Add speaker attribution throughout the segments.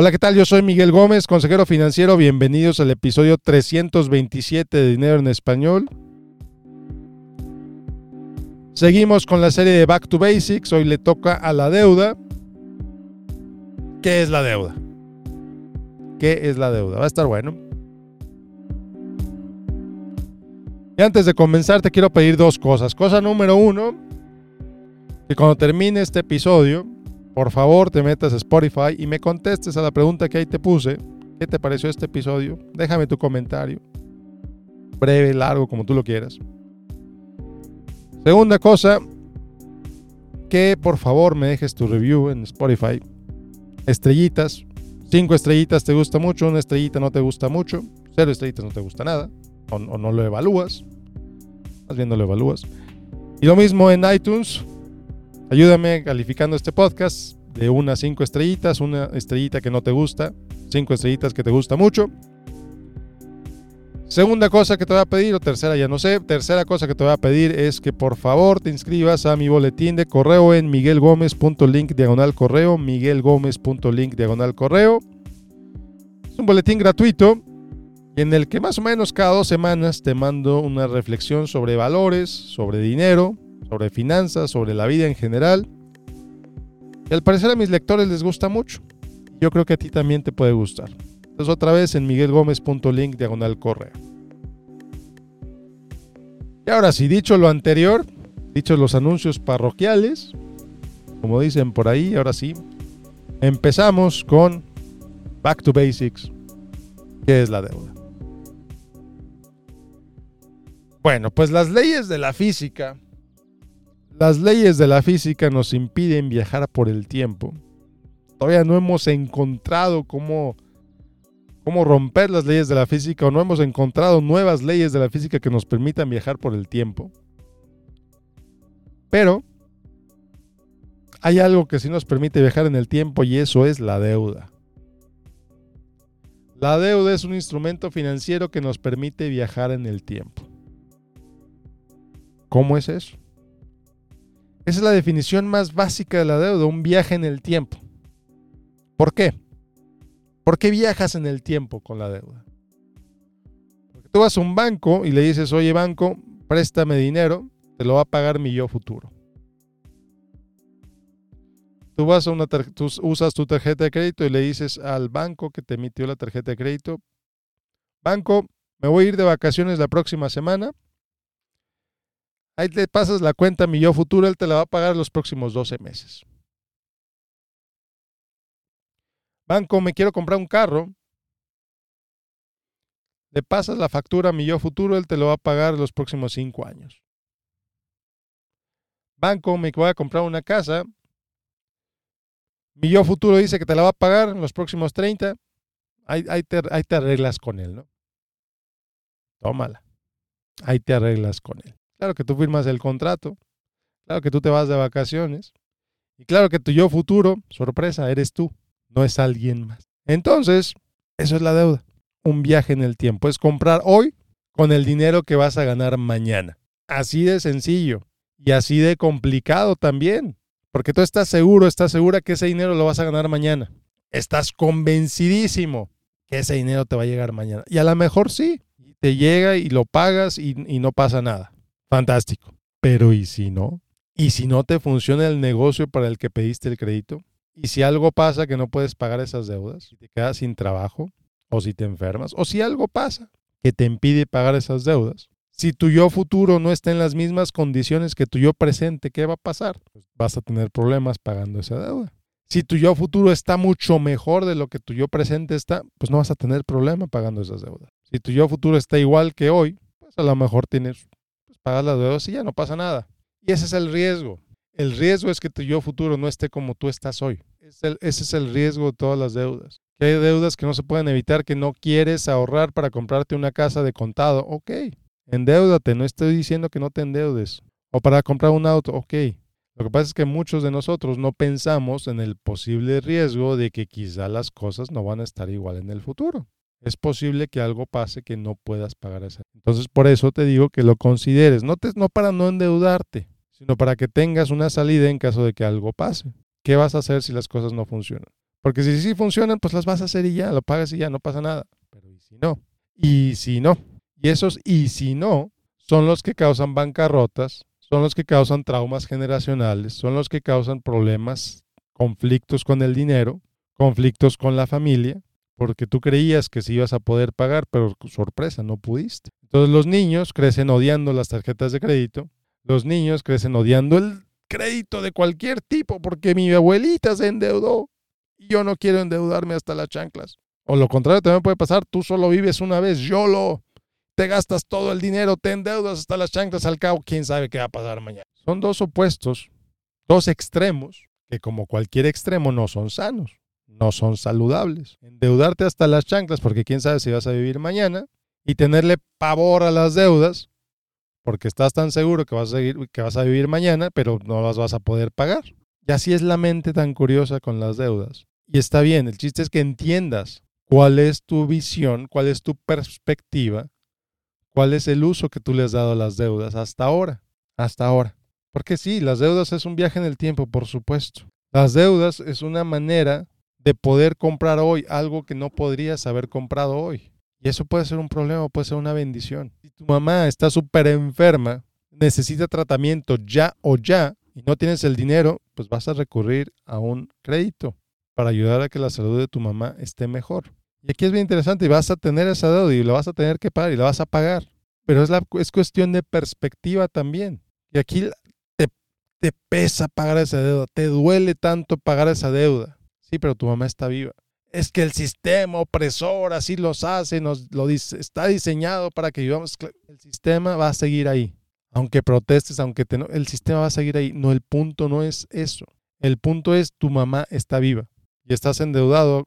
Speaker 1: Hola, ¿qué tal? Yo soy Miguel Gómez, consejero financiero. Bienvenidos al episodio 327 de Dinero en Español. Seguimos con la serie de Back to Basics. Hoy le toca a la deuda. ¿Qué es la deuda? ¿Qué es la deuda? Va a estar bueno. Y antes de comenzar te quiero pedir dos cosas. Cosa número uno, que cuando termine este episodio, por favor te metas a Spotify y me contestes a la pregunta que ahí te puse. ¿Qué te pareció este episodio? Déjame tu comentario. Breve, largo, como tú lo quieras. Segunda cosa, que por favor me dejes tu review en Spotify. Estrellitas. Cinco estrellitas te gusta mucho, una estrellita no te gusta mucho, cero estrellitas no te gusta nada, o, o no lo evalúas. Más bien no lo evalúas. Y lo mismo en iTunes. Ayúdame calificando este podcast de una a cinco estrellitas, una estrellita que no te gusta, cinco estrellitas que te gusta mucho. Segunda cosa que te voy a pedir, o tercera ya no sé, tercera cosa que te voy a pedir es que por favor te inscribas a mi boletín de correo en miguelgomez.link diagonal correo, miguelgomez.link diagonal correo. Es un boletín gratuito en el que más o menos cada dos semanas te mando una reflexión sobre valores, sobre dinero, sobre finanzas, sobre la vida en general. Y al parecer a mis lectores les gusta mucho. Yo creo que a ti también te puede gustar. Entonces otra vez en miguelgomez.link diagonal correo. Y ahora sí, dicho lo anterior, dicho los anuncios parroquiales, como dicen por ahí, ahora sí, empezamos con Back to Basics, que es la deuda. Bueno, pues las leyes de la física las leyes de la física nos impiden viajar por el tiempo. Todavía no hemos encontrado cómo, cómo romper las leyes de la física o no hemos encontrado nuevas leyes de la física que nos permitan viajar por el tiempo. Pero hay algo que sí nos permite viajar en el tiempo y eso es la deuda. La deuda es un instrumento financiero que nos permite viajar en el tiempo. ¿Cómo es eso? Esa es la definición más básica de la deuda, un viaje en el tiempo. ¿Por qué? ¿Por qué viajas en el tiempo con la deuda? Porque tú vas a un banco y le dices, oye banco, préstame dinero, te lo va a pagar mi yo futuro. Tú, vas a una tú usas tu tarjeta de crédito y le dices al banco que te emitió la tarjeta de crédito, banco, me voy a ir de vacaciones la próxima semana, Ahí le pasas la cuenta a mi yo futuro, él te la va a pagar los próximos 12 meses. Banco, me quiero comprar un carro. Le pasas la factura a mi yo futuro, él te lo va a pagar los próximos 5 años. Banco, me voy a comprar una casa. Mi yo futuro dice que te la va a pagar en los próximos 30. Ahí, te, ahí te arreglas con él, ¿no? Tómala. Ahí te arreglas con él. Claro que tú firmas el contrato. Claro que tú te vas de vacaciones. Y claro que tu yo futuro, sorpresa, eres tú, no es alguien más. Entonces, eso es la deuda. Un viaje en el tiempo. Es comprar hoy con el dinero que vas a ganar mañana. Así de sencillo. Y así de complicado también. Porque tú estás seguro, estás segura que ese dinero lo vas a ganar mañana. Estás convencidísimo que ese dinero te va a llegar mañana. Y a lo mejor sí. Te llega y lo pagas y, y no pasa nada. Fantástico. Pero ¿y si no? ¿Y si no te funciona el negocio para el que pediste el crédito? ¿Y si algo pasa que no puedes pagar esas deudas? ¿Si te quedas sin trabajo? ¿O si te enfermas? ¿O si algo pasa que te impide pagar esas deudas? Si tu yo futuro no está en las mismas condiciones que tu yo presente, ¿qué va a pasar? Pues vas a tener problemas pagando esa deuda. Si tu yo futuro está mucho mejor de lo que tu yo presente está, pues no vas a tener problema pagando esas deudas. Si tu yo futuro está igual que hoy, pues a lo mejor tienes pagas las deudas y ya no pasa nada. Y ese es el riesgo. El riesgo es que tu yo futuro no esté como tú estás hoy. ese es el riesgo de todas las deudas. Que hay deudas que no se pueden evitar, que no quieres ahorrar para comprarte una casa de contado. Ok, endeudate, no estoy diciendo que no te endeudes. O para comprar un auto, ok. Lo que pasa es que muchos de nosotros no pensamos en el posible riesgo de que quizá las cosas no van a estar igual en el futuro es posible que algo pase que no puedas pagar esa. Entonces, por eso te digo que lo consideres, no, te, no para no endeudarte, sino para que tengas una salida en caso de que algo pase. ¿Qué vas a hacer si las cosas no funcionan? Porque si sí funcionan, pues las vas a hacer y ya, lo pagas y ya, no pasa nada. Pero ¿y si no? ¿Y si no? Y esos y si no son los que causan bancarrotas, son los que causan traumas generacionales, son los que causan problemas, conflictos con el dinero, conflictos con la familia, porque tú creías que sí ibas a poder pagar, pero sorpresa, no pudiste. Entonces los niños crecen odiando las tarjetas de crédito, los niños crecen odiando el crédito de cualquier tipo, porque mi abuelita se endeudó y yo no quiero endeudarme hasta las chanclas. O lo contrario también puede pasar, tú solo vives una vez, yo lo te gastas todo el dinero, te endeudas hasta las chanclas al cabo, quién sabe qué va a pasar mañana. Son dos opuestos, dos extremos, que como cualquier extremo no son sanos, no son saludables. Endeudarte hasta las chanclas porque quién sabe si vas a vivir mañana y tenerle pavor a las deudas porque estás tan seguro que vas a, seguir, a vivir mañana, pero no las vas a poder pagar. Y así es la mente tan curiosa con las deudas. Y está bien, el chiste es que entiendas cuál es tu visión, cuál es tu perspectiva ¿Cuál es el uso que tú le has dado a las deudas hasta ahora? Hasta ahora. Porque sí, las deudas es un viaje en el tiempo, por supuesto. Las deudas es una manera de poder comprar hoy algo que no podrías haber comprado hoy. Y eso puede ser un problema, puede ser una bendición. Si tu mamá está súper enferma, necesita tratamiento ya o ya, y no tienes el dinero, pues vas a recurrir a un crédito para ayudar a que la salud de tu mamá esté mejor. Y aquí es bien interesante, y vas a tener esa deuda y la vas a tener que pagar y la vas a pagar. Pero es, la, es cuestión de perspectiva también. Y aquí te, te pesa pagar esa deuda, te duele tanto pagar esa deuda. Sí, pero tu mamá está viva. Es que el sistema opresor así los hace, nos lo dice, está diseñado para que vivamos. El sistema va a seguir ahí. Aunque protestes, aunque te no, el sistema va a seguir ahí. No, el punto no es eso. El punto es tu mamá está viva y estás endeudado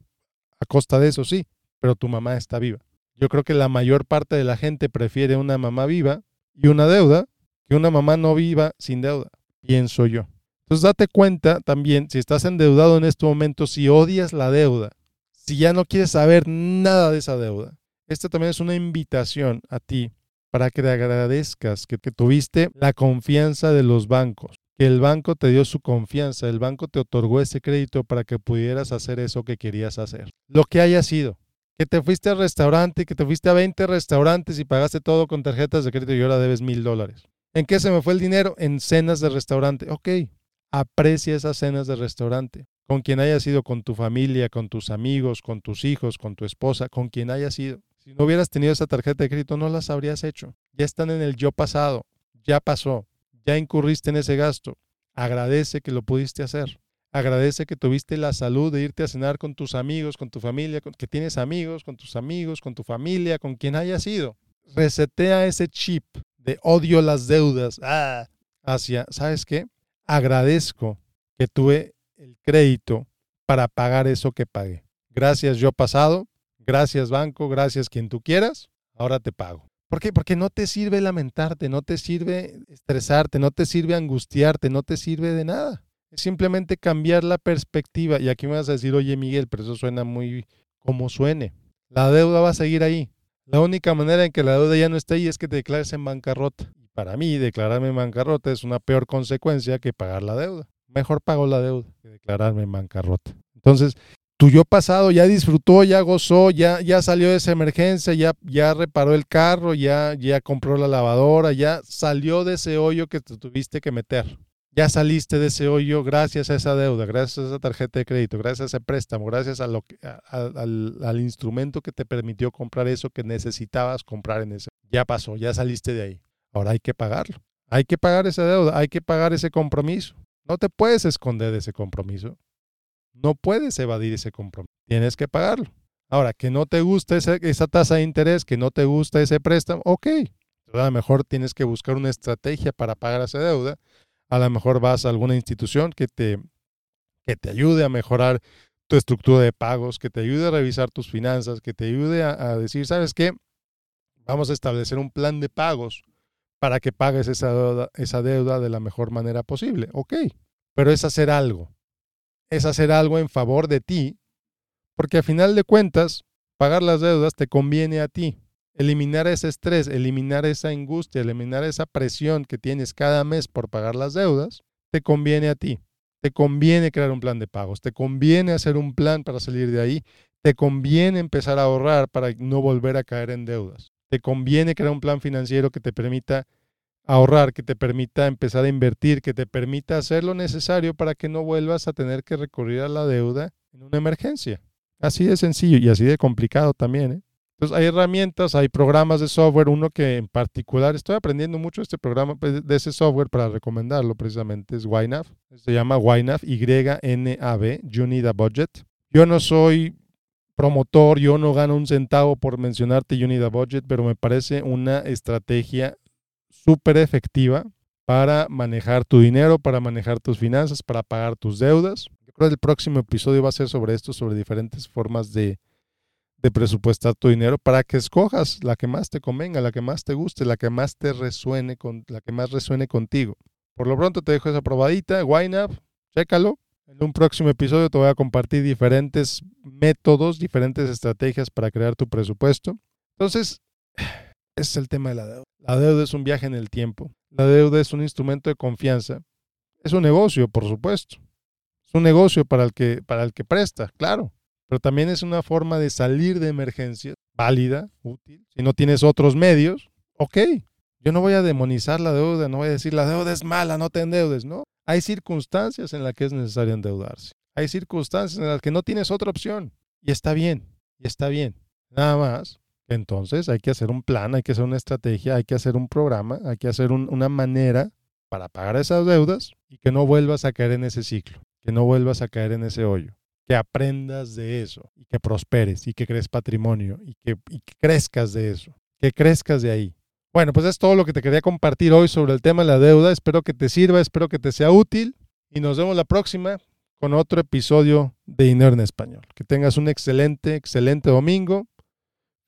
Speaker 1: a costa de eso sí, pero tu mamá está viva. Yo creo que la mayor parte de la gente prefiere una mamá viva y una deuda que una mamá no viva sin deuda, pienso yo. Entonces date cuenta también, si estás endeudado en este momento, si odias la deuda, si ya no quieres saber nada de esa deuda, esta también es una invitación a ti para que te agradezcas que, tuviste la confianza de los bancos, que el banco te dio su confianza, el banco te otorgó ese crédito para que pudieras hacer eso que querías hacer. Lo que haya sido, que te fuiste al restaurante, que te fuiste a 20 restaurantes y pagaste todo con tarjetas de crédito y ahora debes mil dólares. ¿En qué se me fue el dinero? En cenas de restaurante. Ok, aprecia esas cenas de restaurante. Con quien haya sido, con tu familia, con tus amigos, con tus hijos, con tu esposa, con quien haya sido. Si no hubieras tenido esa tarjeta de crédito, no las habrías hecho. Ya están en el yo pasado. Ya pasó ya incurriste en ese gasto. Agradece que lo pudiste hacer. Agradece que tuviste la salud de irte a cenar con tus amigos, con tu familia, que tienes amigos, con tus amigos, con tu familia, con quien haya sido. Resetea ese chip de odio las deudas ah, hacia, ¿sabes qué? Agradezco que tuve el crédito para pagar eso que pagué. Gracias yo pasado, gracias banco, gracias quien tú quieras, ahora te pago. ¿Por qué? Porque no te sirve lamentarte, no te sirve estresarte, no te sirve angustiarte, no te sirve de nada. Es simplemente cambiar la perspectiva. Y aquí me vas a decir, oye Miguel, pero eso suena muy como suene. La deuda va a seguir ahí. La única manera en que la deuda ya no esté ahí es que te declares en bancarrota. Para mí, declararme en bancarrota es una peor consecuencia que pagar la deuda. Mejor pago la deuda que declararme en bancarrota. Entonces, tu yo pasado ya disfrutó, ya gozó, ya, ya salió de esa emergencia, ya, ya reparó el carro, ya, ya compró la lavadora, ya salió de ese hoyo que te tuviste que meter. Ya saliste de ese hoyo gracias a esa deuda, gracias a esa tarjeta de crédito, gracias a ese préstamo, gracias a lo al, al instrumento que te permitió comprar eso que necesitabas comprar en ese. Ya pasó, ya saliste de ahí. Ahora hay que pagarlo. Hay que pagar esa deuda, hay que pagar ese compromiso. No te puedes esconder de ese compromiso. No puedes evadir ese compromiso. Tienes que pagarlo. Ahora, que no te gusta esa, tasa de interés, que no te gusta ese préstamo, ok. A lo mejor tienes que buscar una estrategia para pagar esa deuda. A lo mejor vas a alguna institución que te, que te ayude a mejorar tu estructura de pagos, que te ayude a revisar tus finanzas, que te ayude a, a decir, ¿sabes qué? Vamos a establecer un plan de pagos para que pagues esa deuda, esa deuda de la mejor manera posible. Ok, pero es hacer algo es hacer algo en favor de ti, porque a final de cuentas, pagar las deudas te conviene a ti. Eliminar ese estrés, eliminar esa angustia, eliminar esa presión que tienes cada mes por pagar las deudas, te conviene a ti. te conviene crear un plan de pagos, te conviene hacer un plan para salir de ahí, te conviene empezar a ahorrar para no volver a caer en deudas, te conviene crear un plan financiero que te permita ahorrar, que te permita empezar a invertir, que te permita hacer lo necesario para que no vuelvas a tener que recurrir a la deuda en una emergencia. Así de sencillo y así de complicado también. ¿eh? Entonces hay herramientas, hay programas de software, uno que en particular estoy aprendiendo mucho este programa pues, de ese software para recomendarlo precisamente es YNAV. Se llama YNAV, Y-N-A-V, You Need a Budget. Yo no soy promotor, yo no gano un centavo por mencionarte You Need a Budget, pero me parece una estrategia súper efectiva para manejar tu dinero, para manejar tus finanzas, para pagar tus deudas. Creo que el próximo episodio va a ser sobre esto, sobre diferentes formas de presupuestar tu dinero para que escojas la que más te convenga, la que más te guste, la que más te resuene con la que más resuene contigo. Por lo pronto te dejo esa probadita, YNAB, chécalo. En un próximo episodio te voy a compartir diferentes métodos, diferentes estrategias para crear tu presupuesto. Entonces, ese es el tema de la deuda. La deuda es un viaje en el tiempo. La deuda es un instrumento de confianza. Es un negocio, por supuesto. Es un negocio para el que, para el que presta, claro pero también es una forma de salir de emergencia válida, útil. Si no tienes otros medios, ok. Yo no voy a demonizar la deuda, no voy a decir la deuda es mala, no te endeudes, no. Hay circunstancias en las que es necesario endeudarse. Hay circunstancias en las que no tienes otra opción. Y está bien, y está bien. Nada más. Entonces hay que hacer un plan, hay que hacer una estrategia, hay que hacer un programa, hay que hacer una manera para pagar esas deudas y que no vuelvas a caer en ese ciclo, que no vuelvas a caer en ese hoyo que aprendas de eso y que prosperes y que crees patrimonio y que, crezcas de eso, que crezcas de ahí. Bueno, pues es todo lo que te quería compartir hoy sobre el tema de la deuda. Espero que te sirva, espero que te sea útil y nos vemos la próxima con otro episodio de Dinero en Español. Que tengas un excelente, excelente domingo,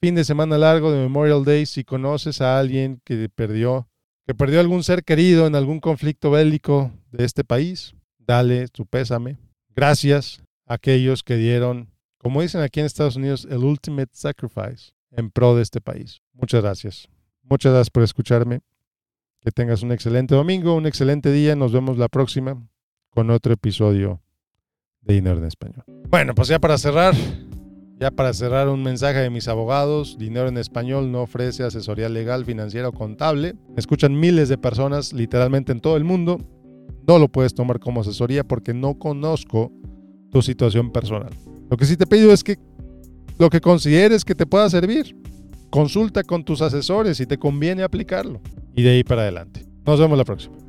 Speaker 1: fin de semana largo de Memorial Day. Si conoces a alguien que perdió, que perdió algún ser querido en algún conflicto bélico de este país, dale su pésame. Gracias aquellos que dieron, como dicen aquí en Estados Unidos, el ultimate sacrifice en pro de este país. Muchas gracias. Muchas gracias por escucharme. Que tengas un excelente domingo, un excelente día. Nos vemos la próxima con otro episodio de Dinero en Español. Bueno, pues ya para cerrar, ya para cerrar un mensaje de mis abogados, Dinero en Español no ofrece asesoría legal, financiera o contable. Me escuchan miles de personas literalmente en todo el mundo. No lo puedes tomar como asesoría porque no conozco tu situación personal. Lo que sí te pido es que lo que consideres que te pueda servir, consulta con tus asesores si te conviene aplicarlo y de ahí para adelante. Nos vemos la próxima.